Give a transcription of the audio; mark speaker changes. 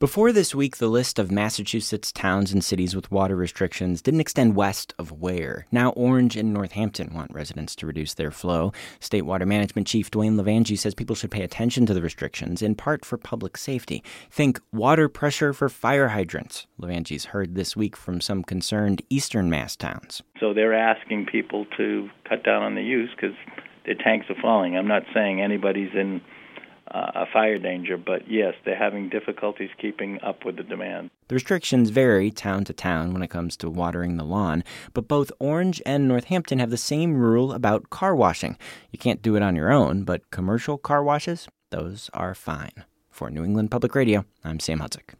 Speaker 1: Before this week, the list of Massachusetts towns and cities with water restrictions didn't extend west of Ware. Now, Orange and Northampton want residents to reduce their flow. State Water Management Chief Dwayne Levangie says people should pay attention to the restrictions, in part for public safety. Think water pressure for fire hydrants. Levangie's heard this week from some concerned eastern Mass towns.
Speaker 2: So they're asking people to cut down on the use because their tanks are falling. I'm not saying anybody's in uh, a fire danger, but yes, they're having difficulties keeping up with the demand.
Speaker 1: The restrictions vary town to town when it comes to watering the lawn, but both Orange and Northampton have the same rule about car washing. You can't do it on your own, but commercial car washes, those are fine. For New England Public Radio, I'm Sam Hudzik.